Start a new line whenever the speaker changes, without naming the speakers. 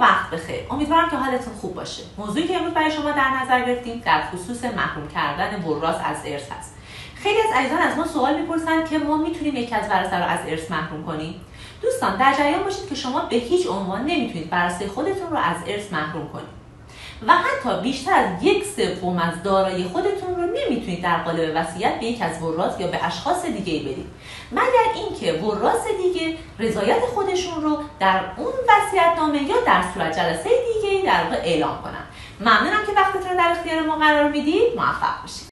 وقت بخیر. امیدوارم که حالتون خوب باشه. موضوعی که امروز برای شما در نظر گرفتیم در خصوص محروم کردن وراث از ارث هست خیلی از عزیزان از ما سوال می‌پرسن که ما می‌تونیم یکی از ورثه رو از ارث محروم کنیم؟ دوستان در جریان باشید که شما به هیچ عنوان نمی‌تونید ورثه خودتون رو از ارث محروم کنید. و حتی بیشتر از یک سوم از دارایی خودتون نمی‌تونید در قالب وصیت به یک از وراث یا به اشخاص دیگه بدید. مگر اینکه وراث دیگه رضایت خودشون رو در اون نامه یا در صورت جلسه دیگه در واقع اعلام کنن. ممنونم که وقتتون رو در اختیار ما قرار می‌دید. موفق باشید.